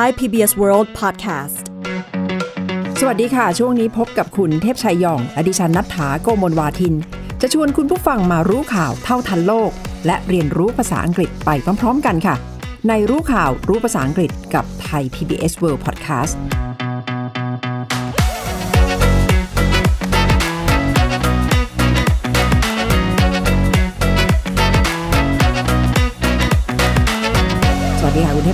Thai PBS World Podcast สวัสดีค่ะ ช่วงนี้พบกับคุณเทพชัยยอง อดิฉันนัฐถาโกมลวาทิน จะชวนคุณผู้ฟังมารู้ข่าวเท่าทันโลก และเรียนรู้ภาษาอังกฤษไปพร้อม ๆ กันค่ะ ในรู้ข่าวรู้ภาษาอังกฤษกับไทย PBS World Podcast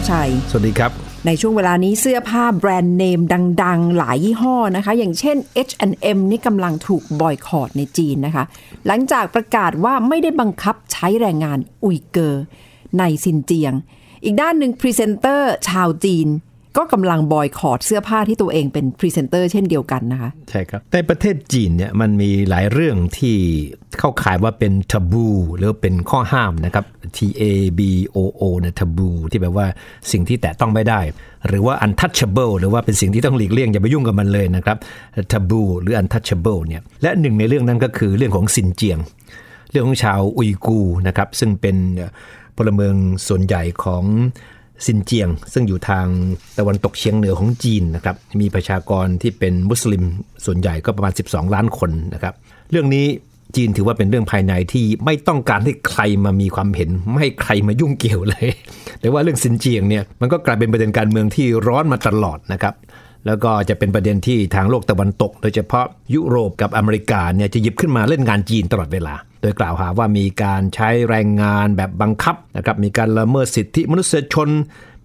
เทพชัย สวัสดีครับ ในช่วงเวลานี้เสื้อผ้าแบรนด์เนมดัง ๆ หลายยี่ห้อนะคะ อย่างเช่น H&M นี่กำลังถูกบอยคอตในจีนนะคะ หลังจากประกาศว่าไม่ได้บังคับใช้แรงงานอุยเกอร์ในซินเจียง อีกด้านหนึ่งพรีเซนเตอร์ชาวจีน ก็กำลังบอยคอตเสื้อผ้าที่ตัวเองเป็นพรีเซนเตอร์เช่นเดียวกันนะคะ ใช่ครับ ในประเทศจีนเนี่ยมันมีหลายเรื่องที่เข้าข่ายว่าเป็นท a บู หรือเป็นข้อห้ามนะครับ T A B O O เนี่ยท a บู ที่แปลว่าสิ่งที่แตะต้องไม่ได้ หรือว่า untouchable หรือว่าเป็นสิ่งที่ต้องหลีกเลี่ยงอย่าไปยุ่งกับมันเลยนะครับท a บู หรือ untouchable เนี่ยและหนึ่งในเรื่องนั้นก็คือเรื่องของซินเจียง เรื่องของชาวอุยกูนะครับซึ่งเป็นพลเมืองส่วนใหญ่ของ ซินเจียง ซึ่งอยู่ทางตะวันตกเฉียงเหนือของจีนนะครับมีประชากรที่เป็นมุสลิมส่วนใหญ่ก็ประมาณ 12 ล้านคนนะครับเรื่องนี้จีนถือว่าเป็นเรื่องภายในที่ไม่ต้องการให้ใครมามีความเห็น ไม่ให้ใครมายุ่งเกี่ยวเลย แต่ว่าเรื่องซินเจียงเนี่ยมันก็กลายเป็นประเด็นการเมืองที่ร้อนมาตลอดนะครับแล้วก็จะเป็นประเด็นที่ทางโลกตะวันตก โดยเฉพาะยุโรปกับอเมริกาเนี่ยจะหยิบขึ้นมาเล่นงานจีนตลอดเวลา โดยกล่าวหาว่ามีการใช้แรงงานแบบบังคับนะครับมีการละเมิดสิทธิมนุษยชน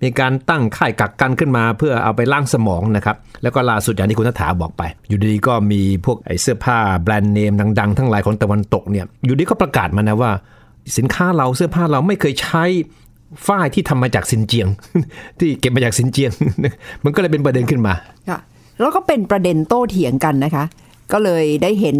มีการตั้งค่ายกักกันขึ้นมาเพื่อเอาไปล้างสมองนะครับแล้วก็ล่าสุดอย่างที่คุณนัฐาบอกไป อยู่ดีก็มีพวกไอ้เสื้อผ้าแบรนด์เนมดังๆ ทั้งหลายของตะวันตกเนี่ยอยู่ดีก็ประกาศมานะว่า สินค้าเราเสื้อผ้าเราไม่เคยใช้ฝ้ายที่ทำมาจากซินเจียง ที่เก็บมาจากซินเจียง มันก็เลยเป็นประเด็นขึ้นมาค่ะแล้วก็เป็นประเด็นโต้เถียงกันนะคะ ก็เลยได้เห็น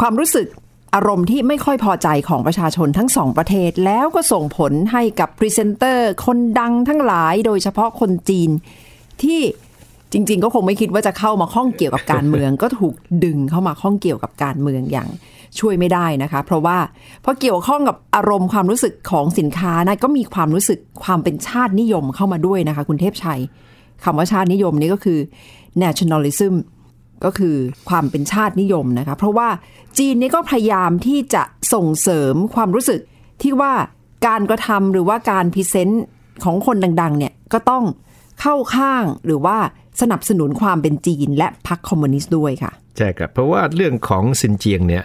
ความรู้สึก อารมณ์ที่ไม่ค่อยพอใจของประชาชนทั้งสองประเทศ แล้วก็ส่งผลให้กับพรีเซนเตอร์คนดังทั้งหลายโดยเฉพาะคนจีนที่จริง ๆ ก็คงไม่คิดว่าจะเข้ามาข้องเกี่ยวกับการเมือง ก็ถูกดึงเข้ามาข้องเกี่ยวกับการเมืองอย่างช่วยไม่ได้นะคะ เพราะว่าพอเกี่ยวข้องกับอารมณ์ความรู้สึกของสินค้านะก็มีความรู้สึกความเป็นชาตินิยมเข้ามาด้วยนะคะ คุณเทพชัยคำว่าชาตินิยมนี่ก็คือ nationalism ก็คือความเป็นชาตินิยมนะคะ เพราะว่าจีนนี่ก็พยายามที่จะส่งเสริมความรู้สึกที่ว่าการกระทำหรือว่าการพรีเซนต์ของคนดังๆเนี่ยก็ต้องเข้าข้างหรือว่าสนับสนุนความเป็นจีนและพรรคคอมมิวนิสต์ด้วยค่ะ ใช่ครับ เพราะว่าเรื่องของซินเจียงเนี่ย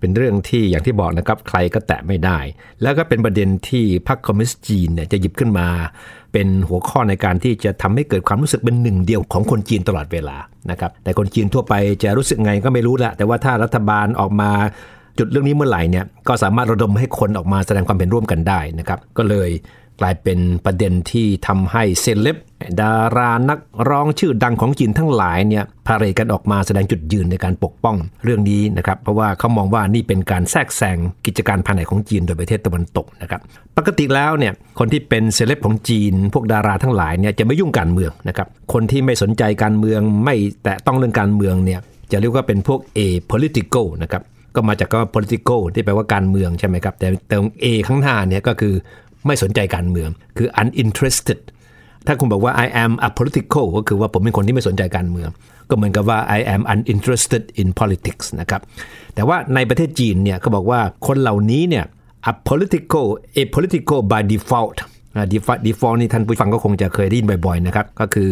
เป็นเรื่องที่อย่างที่บอกนะครับใครก็แตะไม่ได้ แล้วก็เป็นประเด็นที่พรรคคอมมิวนิสต์จีนเนี่ยจะหยิบขึ้นมา เป็นหัวข้อในการที่จะทำให้เกิดความรู้สึกเป็นหนึ่งเดียวของคนจีนตลอดเวลานะครับแต่คนจีนทั่วไปจะรู้สึกไงก็ไม่รู้ละแต่ว่าถ้ารัฐบาลออกมาจุดเรื่องนี้เมื่อไหร่เนี่ยก็สามารถระดมให้คนออกมาแสดงความเห็นร่วมกันได้นะครับก็เลย กลายเป็นประเด็นที่ทำให้เซเลบดารานักร้องชื่อดังของจีนทั้งหลายเนี่ยพาเรกันออกมาแสดงจุดยืนในการปกป้องเรื่องนี้นะครับ เพราะว่าเขามองว่านี่เป็นการแทรกแซงกิจการภายในของจีนโดยประเทศตะวันตกนะครับ ปกติแล้วเนี่ยคนที่เป็นเซเลบของจีน พวกดาราทั้งหลายเนี่ยจะไม่ยุ่งการเมืองนะครับ คนที่ไม่สนใจการเมืองไม่แตะต้องเรื่องการเมืองเนี่ยจะเรียกว่าเป็นพวก a political นะครับก็มาจากคำว่า political ที่แปลว่าการเมืองใช่ไหมครับ แต่เตรง a ข้างหน้าเนี่ยก็คือ ไม่สนใจการเมือง คือ uninterested ถ้าคุณบอกว่า I am a political ก็คือว่าผมเป็นคนที่ไม่สนใจการเมือง ก็เหมือนกับว่า I am uninterested in politics นะครับ แต่ว่าในประเทศจีนเนี่ยเขาบอกว่าคนเหล่านี้เนี่ย a political a political by default default default นี่ท่านผู้ฟังก็คงจะเคยได้ยินบ่อยๆนะครับ ก็คือ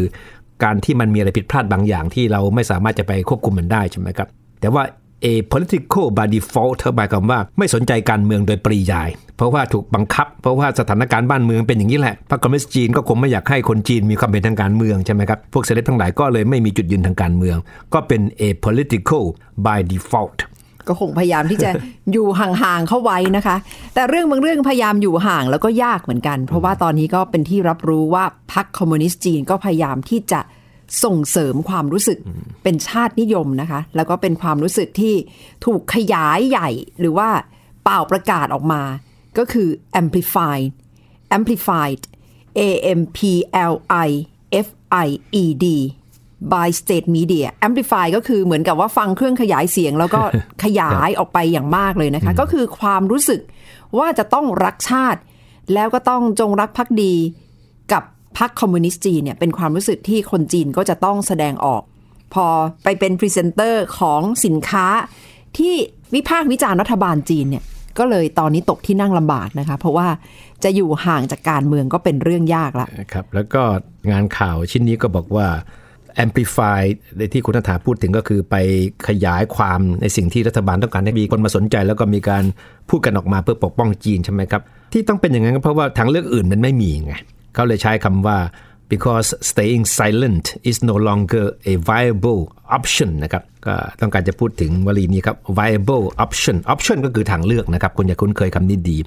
การที่มันมีอะไรผิดพลาดบางอย่างที่เราไม่สามารถจะไปควบคุมมันได้ใช่ไหมครับ แต่ว่า a political by default หมายความว่าไม่สนใจการเมืองโดยปริยาย เพราะว่าถูกบังคับ เพราะว่าสถานการณ์บ้านเมืองเป็นอย่างนี้แหละพรรคคอมมิวนิสต์จีนก็คงไม่อยากให้คนจีนมีความเป็นทางการเมืองใช่ไหมครับ พวกเซเลบทั้งหลายก็เลยไม่มีจุดยืนทางการเมือง ก็เป็น a political by default ก็คงพยายามที่จะอยู่ห่างๆเข้าไว้นะคะ แต่เรื่องบางเรื่องพยายามอยู่ห่างแล้วก็ยากเหมือนกัน เพราะว่าตอนนี้ก็เป็นที่รับรู้ว่าพรรคคอมมิวนิสต์จีนก็พยายามที่จะ ส่งเสริมความรู้สึกเป็นชาตินิยมนะคะ แล้วก็เป็นความรู้สึกที่ถูกขยายใหญ่หรือว่าเป่าประกาศออกมา ก็คือ amplified amplified a m p l i f i e d by state media amplify ก็คือเหมือนกับว่าฟังเครื่องขยายเสียง แล้วก็ขยายออกไปอย่างมากเลยนะคะ ก็คือความรู้สึกว่าจะต้องรักชาติ แล้วก็ต้องจงรักภักดีกับ พรรคคอมมิวนิสต์จีนเนี่ยเป็นความรู้สึกที่คนจีนก็จะต้องแสดงออก พอไปเป็นพรีเซนเตอร์ของสินค้าที่วิพากษ์วิจารณ์รัฐบาลจีนเนี่ยก็เลยตอนนี้ตกที่นั่งลำบากนะคะ เพราะว่าจะอยู่ห่างจากการเมืองก็เป็นเรื่องยากละครับ แล้วก็งานข่าวชิ้นนี้ก็บอกว่า amplify ในที่คุณนัฐาพูดถึงก็คือไปขยายความในสิ่งที่รัฐบาลต้องการให้มีคนมาสนใจ แล้วก็มีการพูดกันออกมาเพื่อปกป้องจีนใช่ไหมครับ ที่ต้องเป็นอย่างนั้นก็เพราะว่าทางเลือกอื่นมันไม่มีไง เขาเลยใช้คำว่า because staying silent is no longer a viable option นะครับก็ต้องการจะพูดถึงวลีนี้ครับ viable option option ก็คือทางเลือกนะครับคุณอย่าคุ้นเคยคำนี้ดี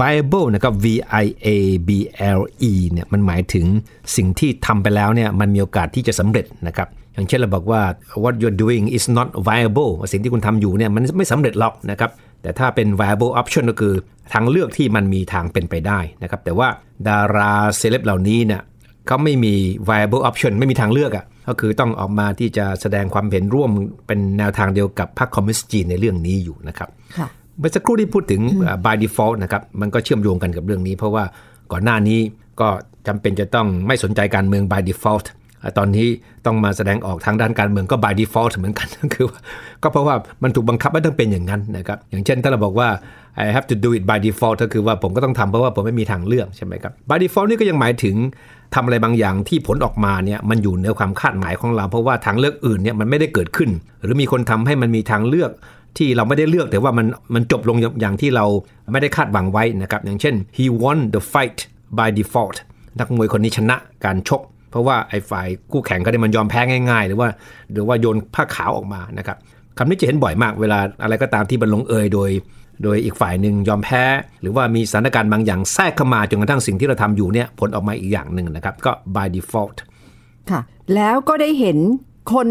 viable นะครับ v i a b l e เนี่ยมันหมายถึงสิ่งที่ทำไปแล้วเนี่ยมันมีโอกาสที่จะสำเร็จนะครับอย่างเช่นเราบอกว่า what you're doing is not viable สิ่งที่คุณทำอยู่เนี่ยมันไม่สำเร็จหรอกนะครับ แต่ถ้าเป็น viable option ก็คือทางเลือกที่มันมีทางเป็นไปได้นะครับ แต่ว่าดาราเซเลบเหล่านี้เนี่ยเขาไม่มี viable option ไม่มีทางเลือกอะ่ะก็คือต้องออกมาที่จะแสดงความเห็นร่วมเป็นแนวทางเดียวกับพรรคคอมมิวนิสต์จีนในเรื่องนี้อยู่นะครับค่ะเมื่อสักครู่ที่พูดถึง by default นะครับมันก็เชื่อมโยงกันกับเรื่องนี้ เพราะว่าก่อนหน้านี้ก็จำเป็นจะต้องไม่สนใจการเมือง by default อะ ตอนนี้ต้องมาแสดงออกทางด้านการเมืองก็ by default เหมือนกันคือก็เพราะว่ามันถูกบังคับให้ต้องเป็นอย่างนั้นนะครับอย่างเช่นถ้าเราบอกว่า I have to do it by default ก็คือว่าผมก็ต้องทำเพราะว่าผมไม่มีทางเลือกใช่ไหมครับ by default นี่ก็ยังหมายถึงทำอะไรบางอย่างที่ผลออกมาเนี่ยมันอยู่เหนือความคาดหมายของเรา เพราะว่าทางเลือกอื่นเนี่ยมันไม่ได้เกิดขึ้น หรือมีคนทำให้มันมีทางเลือกที่เราไม่ได้เลือกแต่ว่ามันมันจบลงอย่างที่เราไม่ได้คาดหวังไว้นะครับอย่างเช่น he won the fight by default นักมวยคนนี้ชนะการชก เพราะว่าไอ้ฝ่ายคู่แข่งก็ได้มันยอมแพ้ง่าย ๆ หรือว่าหรือว่าโยนผ้าขาวออกมานะครับคำนี้จะเห็นบ่อยมากเวลาอะไรก็ตามที่มันลงเอยโดย โดยอีกฝ่ายหนึ่งยอมแพ้ หรือว่ามีสถานการณ์บางอย่างแทรกเข้ามาจนกระทั่งสิ่งที่เราทำอยู่เนี่ยผลออกมาอีกอย่างหนึ่งนะครับก็ by default ค่ะแล้วก็ได้เห็นคน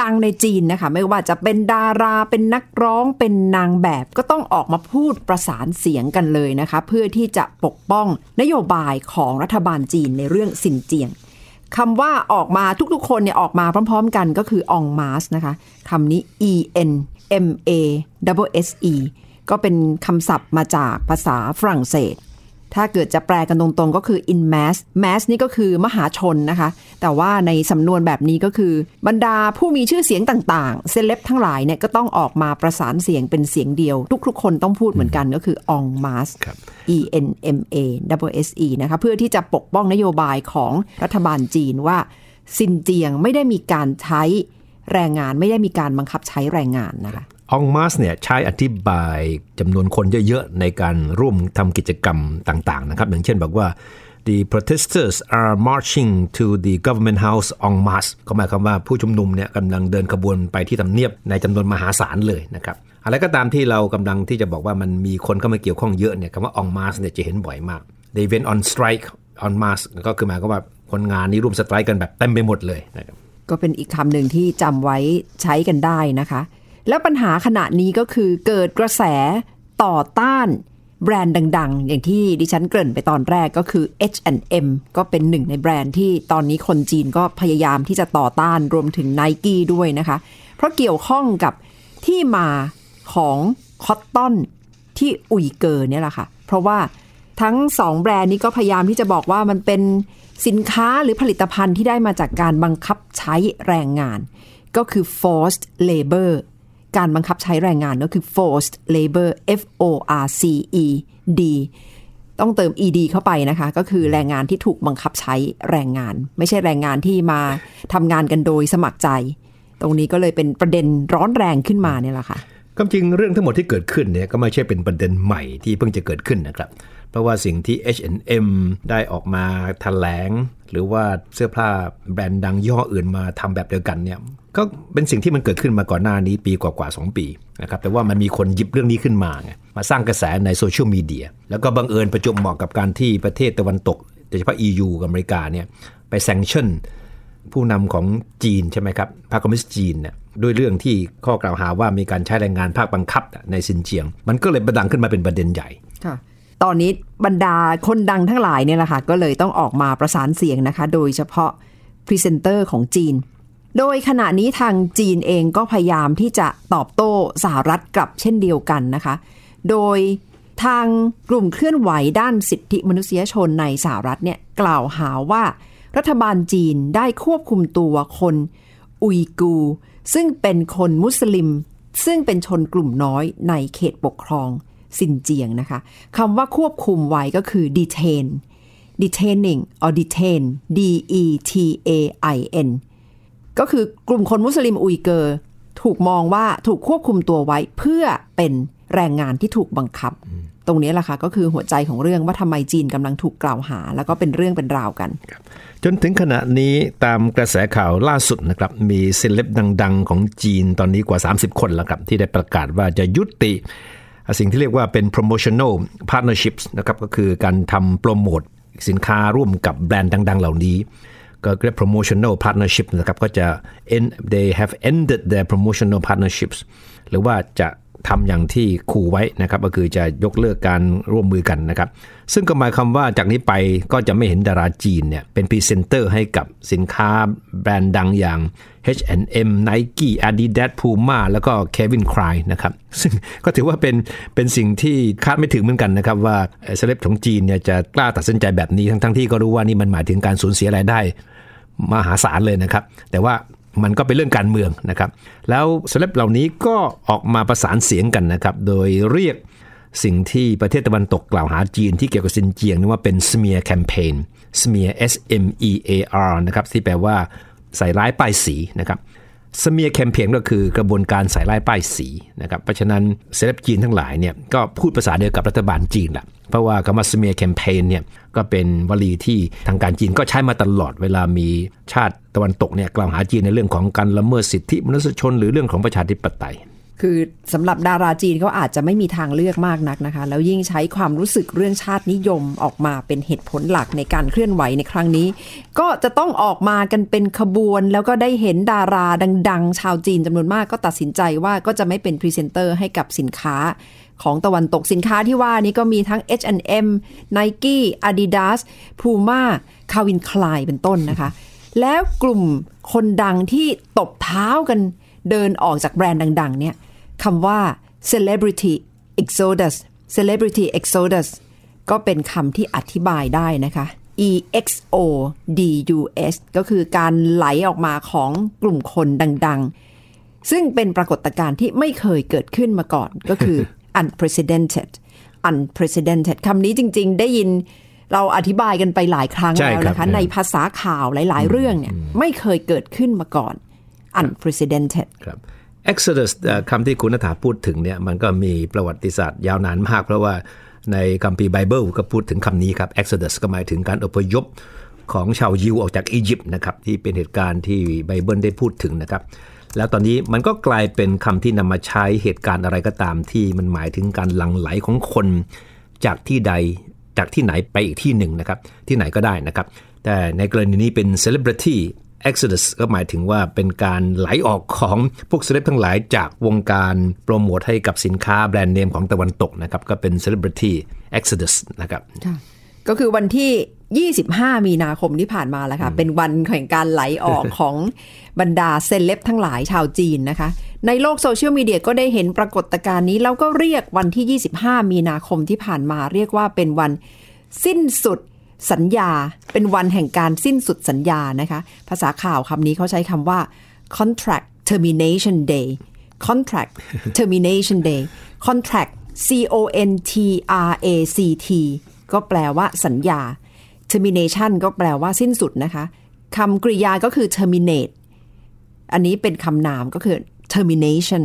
ดัง ๆ ในจีนนะคะ ไม่ว่าจะเป็นดาราเป็นนักร้องเป็นนางแบบ ก็ต้องออกมาพูดประสานเสียงกันเลยนะคะ เพื่อที่จะปกป้องนโยบายของรัฐบาลจีนในเรื่องสินเจียงคำว่าออกมาทุกๆ คนเนี่ยออกมาพร้อม ๆ กันก็คือองมาสนะคะคำนี้ e n m a w s e ก็เป็นคำศัพท์มาจากภาษาฝรั่งเศส ถ้าเกิดจะแปลกันตรงๆ ก็คือ in mass mass นี่ก็คือมหาชนนะคะ แต่ว่าในสำนวนแบบนี้ก็คือ บรรดาผู้มีชื่อเสียงต่างๆ เซเลบทั้งหลายเนี่ยก็ต้องออกมาประสานเสียงเป็นเสียงเดียว ทุกๆ คนต้องพูดเหมือนกันก็คือ en masse ครับ E N M A W S E นะคะ เพื่อที่จะปกป้องนโยบายของรัฐบาลจีนว่าซินเจียงไม่ได้มีการใช้แรงงานไม่ได้มีการบังคับใช้แรงงานนะคะ องมาสเนี่ยใช้อธิบายจำนวนคนเยอะๆ ในการร่วมทำกิจกรรมต่างๆนะครับ อย่างเช่นบอกว่า the protesters are marching to the government house en masse ก็หมายความว่าผู้ชุมนุมเนี่ยกำลังเดินขบวนไปที่ทำเนียบในจำนวนมหาศาลเลยนะครับอะไรก็ตามที่เรากำลังที่จะบอกว่ามันมีคนเข้ามาเกี่ยวข้องเยอะเนี่ยคำว่า en masse เนี่ยจะเห็นบ่อยมาก they went on strike en masse ก็คือหมายความว่าคนงานนี้ร่วมสไตร์กันแบบเต็มไปหมดเลยนะครับก็เป็นอีกคำหนึ่งที่จำไว้ใช้กันได้นะคะ แล้วปัญหาขณะนี้ก็คือเกิดกระแสต่อต้านแบรนด์ดัง ๆ อย่างที่ดิฉันเกริ่นไปตอนแรกก็คือ H&M ก็เป็นหนึ่งในแบรนด์ที่ตอนนี้คนจีนก็พยายามที่จะต่อต้านรวมถึง n i กี้ด้วยนะคะ เพราะเกี่ยวข้องกับที่มาของคอตตอนที่อุยเกอร์เนี่ยแหละค่ะ เพราะว่าทั้งสองแบรนด์นี้ก็พยายามที่จะบอกว่ามันเป็นสินค้าหรือผลิตภัณฑ์ที่ได้มาจากการบังคับใช้แรงงาน ก็คือ forced labor การบังคับใช้แรงงานก็คือ forced labor F O R C E D ต้องเติม ed เข้าไปนะคะ ก็คือแรงงานที่ถูกบังคับใช้แรงงาน ไม่ใช่แรงงานที่มาทำงานกันโดยสมัครใจ ตรงนี้ก็เลยเป็นประเด็นร้อนแรงขึ้นมาเนี่ยแหละค่ะความจริงเรื่องทั้งหมดที่เกิดขึ้นเนี่ยก็ไม่ใช่เป็นประเด็นใหม่ที่เพิ่งจะเกิดขึ้นนะครับ เพราะว่าสิ่งที่ H&M ได้ออกมาแถลง หรือว่าเสื้อผ้าแบรนด์ดังย่ออื่นมาทำแบบเดียวกันเนี่ยก็เป็นสิ่งที่มันเกิดขึ้นมาก่อนหน้านี้ปีกว่าๆ2ปีนะครับแต่ว่ามันมีคนหยิบเรื่องนี้ขึ้นมาไงมาสร้างกระแสในโซเชียลมีเดียแล้วก็บังเอิญประจวบเหมาะกับการที่ประเทศตะวันตกโดยเฉพาะ EU กับอเมริกาเนี่ยไป sanction ผู้นำของจีนใช่ไหมครับพรรคคอมมิวนิสต์จีนเนี่ยด้วยเรื่องที่ข้อกล่าวหาว่ามีการใช้แรงงานภาคบังคับในซินเจียง มันก็เลยประดังขึ้นมาเป็นประเด็นใหญ่ค่ะ ตอนนี้บรรดาคนดังทั้งหลายเนี่ยแหละค่ะก็เลยต้องออกมาประสานเสียงนะคะ โดยเฉพาะพรีเซนเตอร์ของจีน โดยขณะนี้ทางจีนเองก็พยายามที่จะตอบโต้สหรัฐกลับเช่นเดียวกันนะคะ โดยทางกลุ่มเคลื่อนไหวด้านสิทธิมนุษยชนในสหรัฐเนี่ยกล่าวหาว่า รัฐบาลจีนได้ควบคุมตัวคนอุยกู ซึ่งเป็นคนมุสลิม ซึ่งเป็นชนกลุ่มน้อยในเขตปกครอง ซินเจียงนะคะคำว่าควบคุมไว้ก็คือ detain detaining or detain D E T A I N ก็คือกลุ่มคนมุสลิมอุยเกอร์ถูกมองว่าถูกควบคุมตัวไว้เพื่อเป็นแรงงานที่ถูกบังคับ ตรงนี้แหละค่ะก็คือหัวใจของเรื่องว่าทำไมจีนกำลังถูกกล่าวหา แล้วก็เป็นเรื่องเป็นราวกัน จนถึงขณะนี้ตามกระแสข่าวล่าสุดนะครับมีเซเลบดัง ๆ ของจีนตอนนี้กว่า 30 คนแล้วครับที่ได้ประกาศว่าจะยุติ สิ่งที่เรียกว่าเป็น promotional partnerships นะครับก็คือการทำโปรโมทสินค้าร่วมกับแบรนด์ดัง ๆ เหล่านี้ ก็เรียก promotional partnership นะครับก็จะ end they have ended their promotional partnerships หรือว่าจะทำอย่างที่ขู่ไว้นะครับก็คือจะยกเลิกการร่วมมือกันนะครับ ซึ่งก็หมายความว่าจากนี้ไปก็จะไม่เห็นดาราจีนเนี่ยเป็นพรีเซนเตอร์ให้กับสินค้าแบรนด์ดังอย่าง H&M Nike Adidas Puma แล้วก็ Kevin Klein นะครับ ซึ่งก็ถือว่าเป็นเป็นสิ่งที่คาดไม่ถึงเหมือนกันนะครับ ว่าเซเลบของจีนเนี่ยจะกล้าตัดสินใจแบบนี้ทั้งทั้งที่ก็รู้ว่านี่มันหมายถึงการสูญเสียรายได้มหาศาลเลยนะครับ แต่ว่ามันก็เป็นเรื่องการเมืองนะครับ แล้วเซเลบเหล่านี้ก็ออกมาประสานเสียงกันนะครับ โดยเรียกสิ่งที่ประเทศตะวันตกกล่าวหาจีนที่เกี่ยวกับซินเจียงนี่ว่าเป็น smear campaign smear S M E A R นะครับที่แปลว่า ใส่ร้ายป้ายสีนะครับสเมียแคมเปญก็คือกระบวนการใส่ร้ายป้ายสีนะครับเพราะฉะนั้นเซเลบจีนทั้งหลายเนี่ยก็พูดภาษาเดียวกับรัฐบาลจีนแหละเพราะว่าคำว่าสเมียแคมเปญเนี่ยก็เป็นวลีที่ทางการจีนก็ใช้มาตลอดเวลามีชาติตะวันตกเนี่ยกล่าวหาจีนในเรื่องของการละเมิดสิทธิมนุษยชนหรือเรื่องของประชาธิปไตย คือสำหรับดาราจีนเขาอาจจะไม่มีทางเลือกมากนักนะคะ แล้วยิ่งใช้ความรู้สึกเรื่องชาตินิยมออกมาเป็นเหตุผลหลักในการเคลื่อนไหวในครั้งนี้ ก็จะต้องออกมากันเป็นขบวน แล้วก็ได้เห็นดาราดัง ๆ ชาวจีนจำนวนมากก็ตัดสินใจว่าก็จะไม่เป็นพรีเซนเตอร์ให้กับสินค้าของตะวันตกสินค้าที่ว่านี้ก็มีทั้ง H&M Nike Adidas Puma Calvin Klein เป็นต้นนะคะ แล้วกลุ่มคนดังที่ตบเท้ากันเดินออกจากแบรนด์ดัง ๆ เนี่ย คำว่า celebrity exodus celebrity exodus ก็เป็นคำที่อธิบายได้นะคะ e x o d u s ก็คือการไหลออกมาของกลุ่มคนดัง ๆ ซึ่งเป็นปรากฏการณ์ที่ไม่เคยเกิดขึ้นมาก่อนก็คือ unprecedented unprecedented คำนี้จริง ๆ ได้ยินเราอธิบายกันไปหลายครั้งใช่แล้วครับนะคะเออในภาษาข่าวหลาย ๆ เรื่องเนี่ยไม่เคยเกิดขึ้นมาก่อน unprecedented ครับ Exodus เอ่อคำที่คุณนัฐาพูดถึงเนี่ยมันก็มีประวัติศาสตร์ยาวนานมาก เพราะว่าในคัมภีร์ไบเบิลก็พูดถึงคำนี้ครับ Exodus ก็หมายถึงการอพยพของชาวยิวออกจากอียิปต์นะครับที่เป็นเหตุการณ์ที่ไบเบิลได้พูดถึงนะครับแล้วตอนนี้มันก็กลายเป็นคำที่นำมาใช้เหตุการณ์อะไรก็ตามที่มันหมายถึงการหลั่งไหลของคนจากที่ใดจากที่ไหนไปอีกที่หนึ่งนะครับที่ไหนก็ได้นะครับแต่ในกรณีนี้เป็น celebrity Exodus ก็หมายถึงว่าเป็นการไหลออกของพวกเซเลบทั้งหลายจากวงการโปรโมทให้กับสินค้าแบรนด์เนมของตะวันตกนะครับ ก็เป็น Celebrity Exodus นะครับค่ะก็คือวันที่ 25 มีนาคมที่ผ่านมาแล้วค่ะ เป็นวันแห่งการไหลออกของบรรดาเซเลบทั้งหลายชาวจีนนะคะ ในโลกโซเชียลมีเดียก็ได้เห็นปรากฏการณ์นี้ แล้วก็เรียกวันที่ 25 มีนาคมที่ผ่านมา เรียกว่าเป็นวันสิ้นสุด สัญญาเป็นวันแห่งการสิ้นสุดสัญญานะคะ ภาษาข่าวคำนี้เขาใช้คำว่า contract termination day contract termination day contract C O N T R A C T ก็แปลว่าสัญญา termination ก็แปลว่าสิ้นสุดนะคะคำกริยาก็คือ terminate อันนี้เป็นคำนามก็คือ termination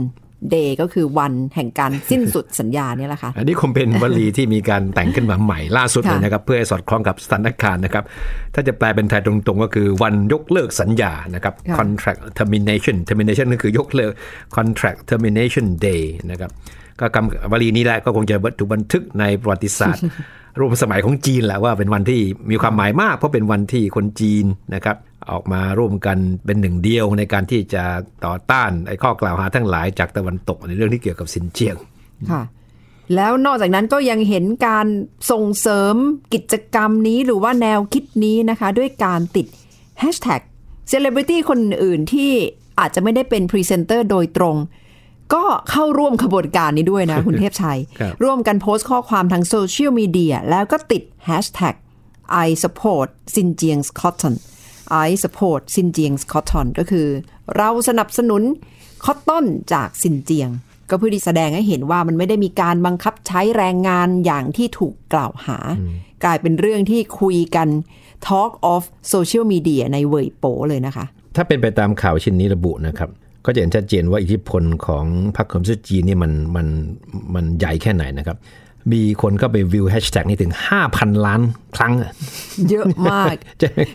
day ก็คือวันแห่งการสิ้นสุดสัญญาเนี่ยแหละค่ะ อันนี้คงเป็นวลีที่มีการแต่งขึ้นมาใหม่ล่าสุดค่ะเลยนะครับ เพื่อให้สอดคล้องกับสถานการณ์นะครับ ถ้าจะแปลเป็นไทยตรงๆ ก็คือวันยกเลิกสัญญานะครับ contract termination termination ก็คือยกเลิก contract termination day นะครับก็คำวลีนี้แหละก็คงจะถูกบันทึกในประวัติศาสตร์ร่วมสมัยของจีนแหละว่าเป็นวันที่มีความหมายมาก เพราะเป็นวันที่คนจีนนะครับ ออกมาร่วมกันเป็นหนึ่งเดียวในการที่จะต่อต้านไอ้ข้อกล่าวหาทั้งหลายจากตะวันตกในเรื่องที่เกี่ยวกับสินเจียงค่ะแล้วนอกจากนั้นก็ยังเห็นการส่งเสริมกิจกรรมนี้หรือว่าแนวคิดนี้นะคะ ด้วยการติด hashtag celebrity คนอื่นที่อาจจะไม่ได้เป็นพรีเซนเตอร์โดยตรง ก็เข้าร่วมขบวนการนี้ด้วยนะ คุณเทพชัยครับร่วมกันโพสต์ข้อความทางโซเชียลมีเดียแล้วก็ติด hashtag I support Xinjiang's cotton I support Xinjiang's cotton ก็คือ เราสนับสนุน cotton จากซินเจียง ก็เพื่อที่แสดงให้เห็นว่ามันไม่ได้มีการบังคับใช้แรงงานอย่างที่ถูกกล่าวหา กลายเป็นเรื่องที่คุยกัน Talk of Social Media ในเวยโปเลยนะคะ ถ้าเป็นไปตามข่าวชิ้นนี้ระบุนะครับก็จะเห็นชัดเจนว่าอิทธิพลของพรรคคอมมิวนิสต์จีนนี่มันมันมันใหญ่แค่ไหนนะครับ มีคนก็ไปวิวแฮชแท็กนี้ถึง 5,000 ล้านครั้งอะเยอะมาก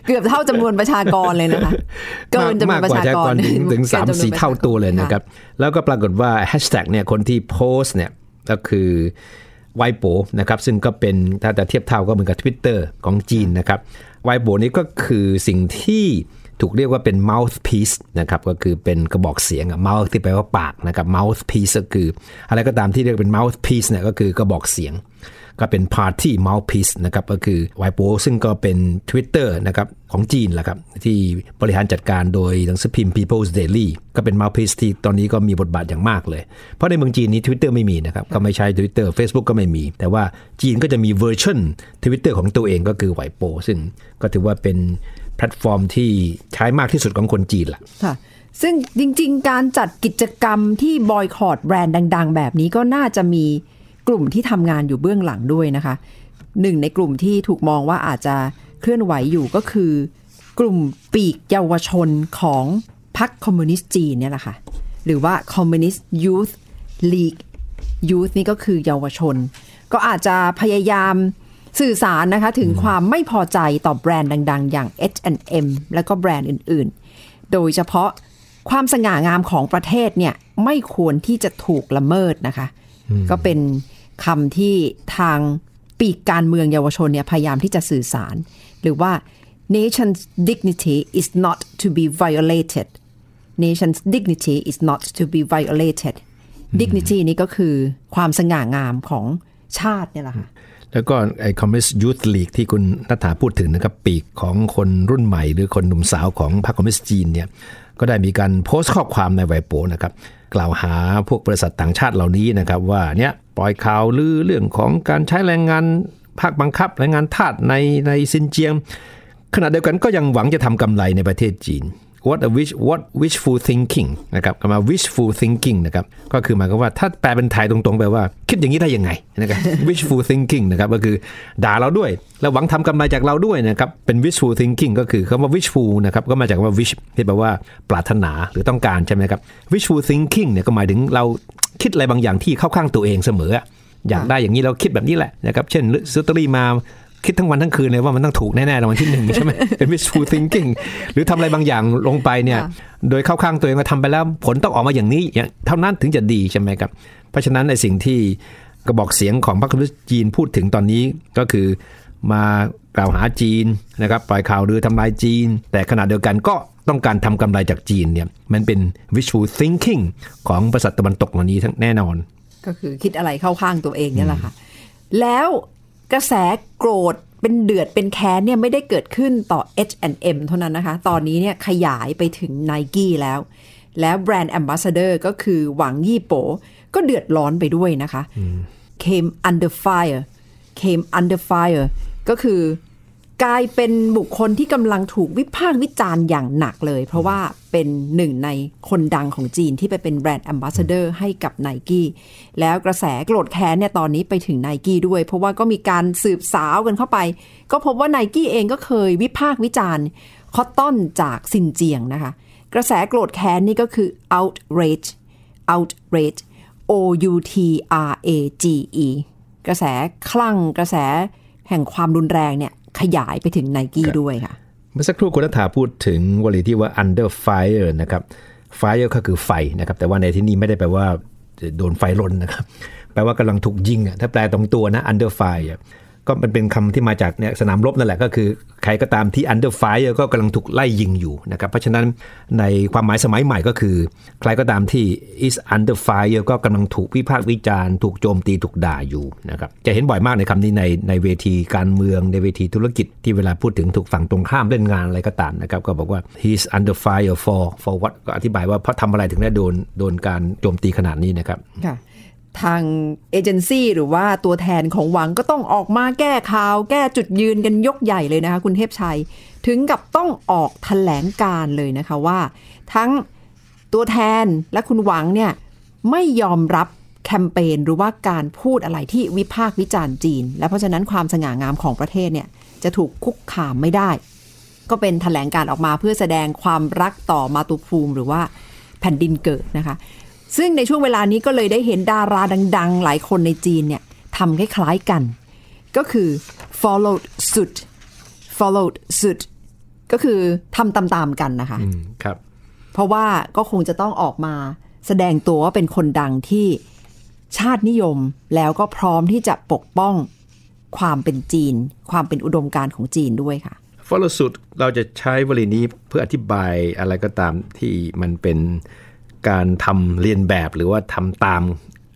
เกือบเท่าจำนวนประชากรเลยนะคะเกินจำนวมานกประกว่าชากรถึงถึงเกิสานมจำนวนสี่ประชกเท่าตัวเลยนะครับ แล้วก็ปรากฏว่าแฮชแท็กเนี่ยคนที่โพสต์เนี่ยก็คือไวโปนะครับ ซึ่งก็เป็นถ้าจะเทียบเท่าก็เหมือนกับ Twitter ของจีนนะครับไวโปนี้ก็คือสิ่งที่ ถูกเรียกว่าเป็น mouthpiece นะครับก็คือเป็นกระบอกเสียงอะ mouth ที่แปลว่าปากนะครับ mouthpiece ก็คือ อะไรก็ตามที่เรียกเป็น mouthpiece เนี่ยก็คือกระบอกเสียง ก็เป็น Party Mouthpiece นะครับก็คือไวโปซึ่งก็เป็น Twitter นะครับของจีนแหละครับที่บริหารจัดการโดยหนังสือพิมพ์ People's Daily ก็เป็น mouthpiece ที่ตอนนี้ก็มีบทบาทอย่างมากเลย เพราะในเมืองจีนนี้ Twitter ไม่มีนะครับก็ไม่ใช้ Twitter Facebook ก็ไม่มี แต่ว่าจีนก็จะมีเวอร์ชัน Twitter ของตัวเองก็คือไวโปซึ่งก็ถือว่าเป็น แพลตฟอร์มที่ใช้มากที่สุดของคนจีนแหละค่ะซึ่งจริง ๆ การจัดกิจกรรมที่บอยคอตแบรนด์ดัง ๆ แบบนี้ก็น่าจะมีกลุ่มที่ทำงานอยู่เบื้องหลังด้วยนะคะหนึ่งในกลุ่มที่ถูกมองว่าอาจจะเคลื่อนไหวอยู่ก็คือ กลุ่มปีกเยาวชนของพรรคคอมมิวนิสต์จีนเนี่ยแหละค่ะ หรือว่า Communist Youth League Youth นี่ก็คือเยาวชน ก็อาจจะพยายาม สื่อสารนะคะถึงความไม่พอใจต่อแบรนด์ดัง ๆ อย่าง H&M และก็แบรนด์อื่นๆ โดยเฉพาะความสง่างามของประเทศเนี่ยไม่ควรที่จะถูกละเมิดนะคะ ก็เป็นคำที่ทางปีกการเมืองเยาวชนเนี่ยพยายามที่จะสื่อสาร หรือว่า nation's dignity is not to be violated nation's dignity is not to be violated dignity นี่ก็คือความสง่างามของชาติเนี่ยแหละค่ะ แล้วก็ไอ้ Communist Youth League ที่คุณนัฐาพูดถึงนะครับปีกของคนรุ่นใหม่ หรือคนหนุ่มสาวของพรรคคอมมิวนิสต์จีนเนี่ยก็ได้มีการโพสต์ข้อความในไวโปนะครับกล่าวหาพวกบริษัทต่างชาติเหล่านี้นะครับว่าเนี่ยปล่อยข่าวลือเรื่องของการใช้แรงงานภาคบังคับแรงงานทาสในในซินเจียง ขณะเดียวกันก็ยังหวังจะทำกำไรในประเทศจีน what a wish what wishful thinking นะครับคำว่า wishful thinking นะครับก็คือหมายความว่าถ้าแปลเป็นไทยตรงๆแปลว่า คิดอย่างนี้ได้ยังไงนะครับ wishful thinking นะครับก็คือด่าเราด้วย แล้วหวังทำกำไรจากเราด้วยนะครับเป็น wishful thinking ก็คือคำว่า wishful นะครับก็มาจากคำว่า wish ที่แปลว่าปรารถนาหรือต้องการใช่ไหมครับ wishful thinking เนี่ยก็หมายถึงเราคิดอะไรบางอย่างที่เข้าข้างตัวเองเสมออยากได้อย่างนี้เราคิดแบบนี้แหละนะครับ เช่นซื้อตเตอรี่มา คิดทั้งวันทั้งคืนเลยว่ามันต้องถูกแน่ๆรางวัลที่หนึ่งใช่ไหมเป็น wishful thinking หรือทำอะไรบางอย่างลงไปเนี่ยค่ะโดยเข้าข้างตัวเองว่าทำไปแล้วผลต้องออกมาอย่างนี้อย่างเท่านั้นถึงจะดีใช่ไหมครับ เพราะฉะนั้นในสิ่งที่กระบอกเสียงของพรรคคอมมิวนิสต์จีนพูดถึงตอนนี้ก็คือมากล่าวหาจีนนะครับปล่อยข่าวลือทำลายจีน แต่ขณะเดียวกันก็ต้องการทำกำไรจากจีนเนี่ยมันเป็น wishful thinking ของบริษัทตะวันตกเหล่านี้ทั้งแน่นอน ก็คือคิดอะไรเข้าข้างตัวเองเนี่ยแหละค่ะ แล้ว กระแสโกรธเป็นเดือดเป็นแค้นเนี่ยไม่ได้เกิดขึ้นต่อ H&M เท่านั้นนะคะ ตอนนี้เนี่ยขยายไปถึง n i กี้แล้ว แล้วแบรนด์ Ambassador ก็คือหวังยี่โป ก็เดือดร้อนไปด้วยนะคะ came under fire came under fire ก็คือ กลายเป็นบุคคลที่กำลังถูกวิพากษ์วิจารณ์อย่างหนักเลย เพราะว่าเป็นหนึ่งในคนดังของจีนที่ไปเป็นแบรนด์ a m b a s s a d o r ให้กับไนกี้แล้วกระแสโกรธแค้นเนี่ยตอนนี้ไปถึงไนกี้ด้วย เพราะว่าก็มีการสืบสาวกันเข้าไป ก็พบว่าไนกี้เองก็เคยวิพากษ์วิจารณ์ cotton จากซินเจียงนะคะ กระแสโกรธแค้นนี่ก็คือ outrage outrage O U T R A G E กระแสคลั่งกระแสแห่งความรุนแรงเนี่ย ขยายไปถึงไนกี้ด้วยค่ะ เมื่อสักครู่คุณนัฐาพูดถึงวลีที่ว่า under fire นะครับ fire ก็คือไฟนะครับ แต่ว่าในที่นี้ไม่ได้แปลว่าโดนไฟรนนะครับ แปลว่ากำลังถูกยิงอะถ้าแปลตรงตัวนะ under fire อะ ก็มันเป็นคำที่มาจากเนี่ยสนามรบนั่นแหละก็คือ ใครก็ตามที่ under fire ก็กำลังถูกไล่ยิงอยู่นะครับเพราะฉะนั้นในความหมายสมัยใหม่ก็คือ ใครก็ตามที่ is under fire ก็กำลังถูกวิพากษ์วิจารณ์ถูกโจมตีถูกด่าอยู่นะครับจะเห็นบ่อยมากในคำนี้ในในเวทีการเมืองในเวทีธุรกิจที่เวลาพูดถึงถูกฝั่งตรงข้ามเล่นงานอะไรก็ตามนะครับก็บอกว่า he's under fire for for what ก็อธิบายว่าเพราะทำอะไรถึงได้โดนโดนการโจมตีขนาดนี้นะครับ ทางเอเจนซี่หรือว่าตัวแทนของหวังก็ต้องออกมาแก้ข่าว แก้จุดยืนกันยกใหญ่เลยนะคะคุณเทพชัย ถึงกับต้องออกแถลงการเลยนะคะว่า ทั้งตัวแทนและคุณหวังเนี่ยไม่ยอมรับแคมเปญหรือว่าการพูดอะไรที่วิพากษ์วิจารณ์จีน และเพราะฉะนั้นความสง่างามของประเทศเนี่ยจะถูกคุกคามไม่ได้ ก็เป็นแถลงการออกมาเพื่อแสดงความรักต่อมาตุภูมิหรือว่าแผ่นดินเกิดนะคะ ซึ่งในช่วงเวลานี้ก็เลยได้เห็นดาราดัง ๆ หลายคนในจีนเนี่ยทำคล้ายๆกัน ก็คือ followed suit followed suit ก็คือทำตามๆกันนะคะอืมครับ เพราะว่าก็คงจะต้องออกมาแสดงตัวว่าเป็นคนดังที่ชาตินิยมแล้วก็พร้อมที่จะปกป้องความเป็นจีน ความเป็นอุดมการณ์ของจีนด้วยค่ะ follow suit เราจะใช้วลีนี้เพื่ออธิบายอะไรก็ตามที่มันเป็น การทำเรียนแบบหรือว่าทำตาม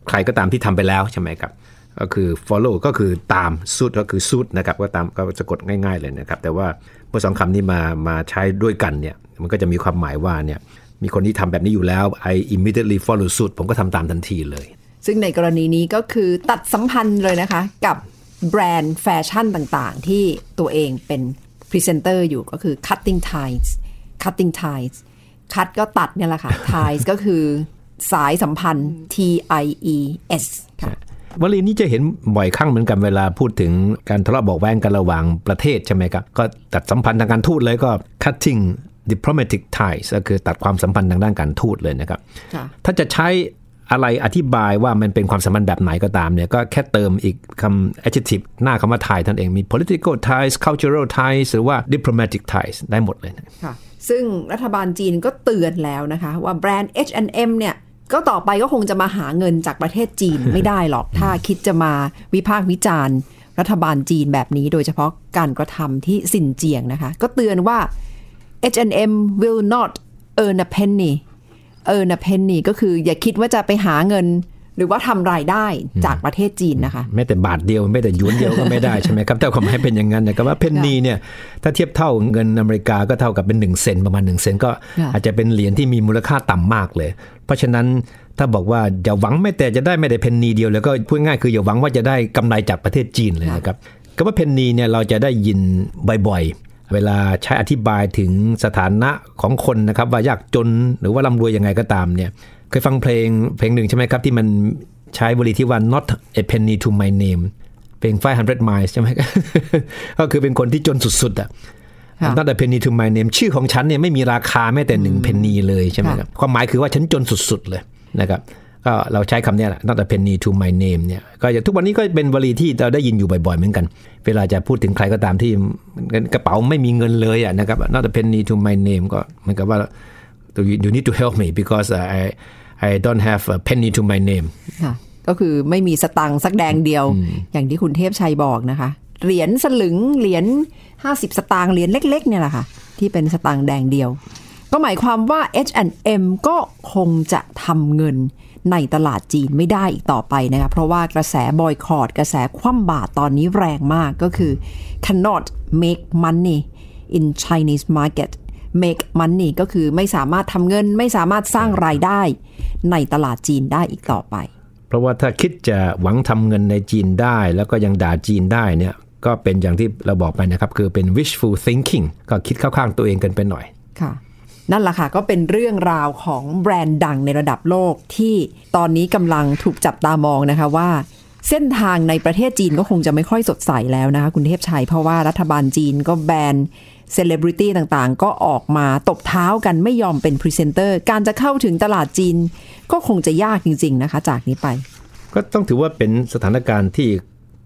ใครก็ตามที่ทำไปแล้วใช่ไหมครับก็คือ follow ก็คือตาม suit ก็คือ suit นะครับก็ตามก็จะกดง่ายๆเลยนะครับ แต่ว่าเมื่อสองคำนี้มามาใช้ด้วยกันเนี่ยมันก็จะมีความหมายว่าเนี่ยมีคนที่ทำแบบนี้อยู่แล้ว I immediately follow suit ผมก็ทำตามทันทีเลย ซึ่งในกรณีนี้ก็คือตัดสัมพันธ์เลยนะคะ กับแบรนด์แฟชั่นต่างๆ ที่ตัวเองเป็นพรีเซนเตอร์อยู่ก็คือ cutting ties cutting ties คัดก็ตัดเนี่ยแหละค่ะ ties ก็คือสายสัมพันธ์ T I E S ค่ะวลีนี้จะเห็นบ่อยครั้งเหมือนกันเวลาพูดถึงการทะเลาะเบาะแว้งกันระหว่างประเทศใช่ไหมครับ ก็ตัดสัมพันธ์ทางการทูตเลยก็ cutting diplomatic ties ก็คือตัดความสัมพันธ์ทางด้านการทูตเลยนะครับค่ะถ้าจะใช้ อะไรอธิบายว่ามันเป็นความสัมพันธ์แบบไหนก็ตามเนี่ยก็แค่เติมอีกคำ adjective หน้าคำว่า tie ท่านเองมี political ties cultural ties หรือว่า diplomatic ties ได้หมดเลยนะค่ะซึ่งรัฐบาลจีนก็เตือนแล้วนะคะ ว่าแบรนด์ H&M เนี่ยก็ต่อไปก็คงจะมาหาเงินจากประเทศจีนไม่ได้หรอก ถ้าคิดจะมาวิพากษ์วิจารณ์ รัฐบาลจีนแบบนี้ โดยเฉพาะการกระทำที่สินเจียงนะคะ ก็เตือนว่า H&M will not earn a penny earn a penny ก็คืออย่าคิดว่าจะไปหาเงิน หรือว่าทำรายได้จากประเทศจีนนะคะแม้แต่บาทเดียวแม้แต่หยวนเดียวก็ไม่ได้ใช่ไหมครับถ้าความหมายเป็นอย่างนั้นนะครับว่าเพนนีเนี่ยถ้าเทียบเท่าเงินอเมริกาก็เท่ากับเป็น1เซนประมาณ1เซนก็ค่ะอาจจะเป็นเหรียญที่มีมูลค่าต่ำมากเลย เพราะฉะนั้นถ้าบอกว่าอย่าหวังไม่แต่จะได้ไม่ได้เพนนีเดียวแล้วก็พูดง่ายคืออย่าหวังว่าจะได้กำไรจากประเทศจีนเลยนะครับคำว่าเพนนีเนี่ยเราจะได้ยินบ่อยๆ เวลาใช้อธิบายถึงสถานะของคนนะครับ ว่ายากจนหรือว่าร่ำรวยยังไงก็ตามเนี่ยเคยฟังเพลงเพลงหนึ่งใช่ไหมครับ ที่มันใช้วลีที่ว่า not a penny to my name เพลง 500 miles ใช่ไหมก็คือเป็นคนที่จนสุดๆอะค่ะ not a penny to my name ชื่อของฉันเนี่ยไม่มีราคาแม้แต่หนึ่งเพนนีเลยใช่ไหมครับความหมายคือว่าฉันจนสุดๆเลยนะครับ ก็เราใช้คำเนี้ยแหละ not a penny to my name เนี่ยก็อย่างทุกวันนี้ก็เป็นวลีที่เราได้ยินอยู่บ่อยๆเหมือนกัน เวลาจะพูดถึงใครก็ตามที่กระเป๋าไม่มีเงินเลยอะนะครับ not a penny to my name ก็เหมือนกับว่า you need to help me because I I don't have a penny to my name ค่ะก็คือไม่มีสตังค์สักแดงเดียว อย่างที่คุณเทพชัยบอกนะคะ เหรียญสลึงเหรียญ50 สตางค์เหรียญเล็ก ๆ เนี่ยแหละค่ะ ที่เป็นสตางค์แดงเดียว ก็หมายความว่า H&M ก็คงจะทำเงิน ในตลาดจีนไม่ได้อีกต่อไปนะคะเพราะว่ากระแสบอยคอรดกระแสคว่ำบาตรตอนนี้แรงมากก็คือ cannot make money in Chinese market make money ก็คือไม่สามารถทำเงินไม่สามารถสร้างรายได้ในตลาดจีนได้อีกต่อไป เพราะว่าถ้าคิดจะหวังทำเงินในจีนได้ แล้วก็ยังด่าจีนได้เนี่ยก็เป็นอย่างที่เราบอกไปนะครับ คือเป็น wishful thinking ก็คิดเข้าข้างตัวเองกันไปหน่อยค่ะ นั่นแหละค่ะก็เป็นเรื่องราวของแบรนด์ดังในระดับโลกที่ตอนนี้กำลังถูกจับตามองนะคะว่า เส้นทางในประเทศจีนก็คงจะไม่ค่อยสดใสแล้วนะคะคุณเทพชัยเพราะว่ารัฐบาลจีนก็แบนเซเลบริตี้ต่างๆ ก็ออกมาตบเท้ากันไม่ยอมเป็นพรีเซนเตอร์ การจะเข้าถึงตลาดจีน ก็คงจะยากจริง ๆนะคะ จากนี้ไป ก็ต้องถือว่าเป็นสถานการณ์ที่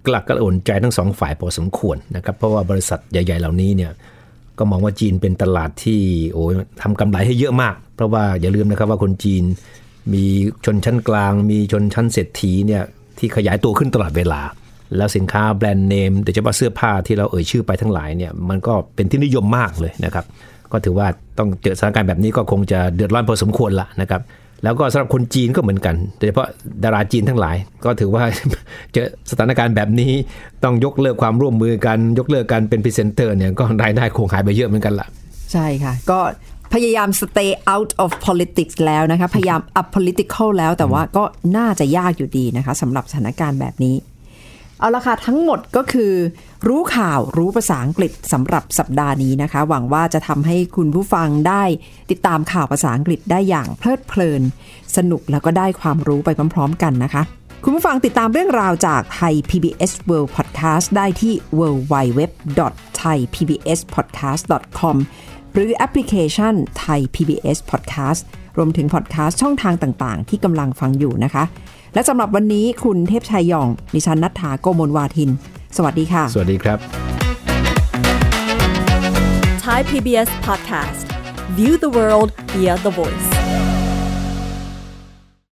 กลักกระอ่นใจทั้งสองฝ่ายพอสมควรนะครับเพราะว่าบริษัทใหญ่ ๆ เหล่านี้เนี่ย ก็มองว่าจีนเป็นตลาดที่โอ้ยทำกำไรให้เยอะมาก เพราะว่าอย่าลืมนะครับว่าคนจีนมีชนชั้นกลาง มีชนชั้นเศรษฐีเนี่ยที่ขยายตัวขึ้นตลอดเวลา แล้วสินค้าแบรนด์เนมโดยเฉพาะเสื้อผ้าที่เราเอ่ยชื่อไปทั้งหลายเนี่ยมันก็เป็นที่นิยมมากเลยนะครับก็ถือว่าต้องเจอสถานการณ์แบบนี้ก็คงจะเดือดร้อนพอสมควรละนะครับ แล้วก็สำหรับคนจีนก็เหมือนกัน โดยเฉพาะดาราจีนทั้งหลาย ก็ถือว่าเจอสถานการณ์แบบนี้ต้องยกเลิกความร่วมมือกันยกเลิกการเป็นพรีเซนเตอร์เนี่ยก็รายได้คงหายไปเยอะเหมือนกันละใช่ค่ะ ก็พยายาม stay out of politics แล้วนะคะ พยายาม apolitical แล้วแต่ว่าก็น่าจะยากอยู่ดีนะคะสำหรับสถานการณ์แบบนี้ เอาละค่ะ ทั้งหมดก็คือรู้ข่าวรู้ภาษาอังกฤษสำหรับสัปดาห์นี้นะคะ หวังว่าจะทำให้คุณผู้ฟังได้ติดตามข่าวภาษาอังกฤษได้อย่างเพลิดเพลิน สนุกแล้วก็ได้ความรู้ไปพร้อม ๆ กันนะคะ คุณผู้ฟังติดตามเรื่องราวจากไทย PBS World Podcast ได้ที่ www.thaipbspodcast.com หรือแอปพลิเคชันไทย PBS Podcast รวมถึงพอดแคสต์ช่องทางต่างๆ ที่กำลังฟังอยู่นะคะ และสำหรับวันนี้คุณเทพชัยยอง ดิฉันนัฐถาโกโมลวาทิน สวัสดีค่ะ สวัสดีครับ Thai PBS podcast. View the world via the voice.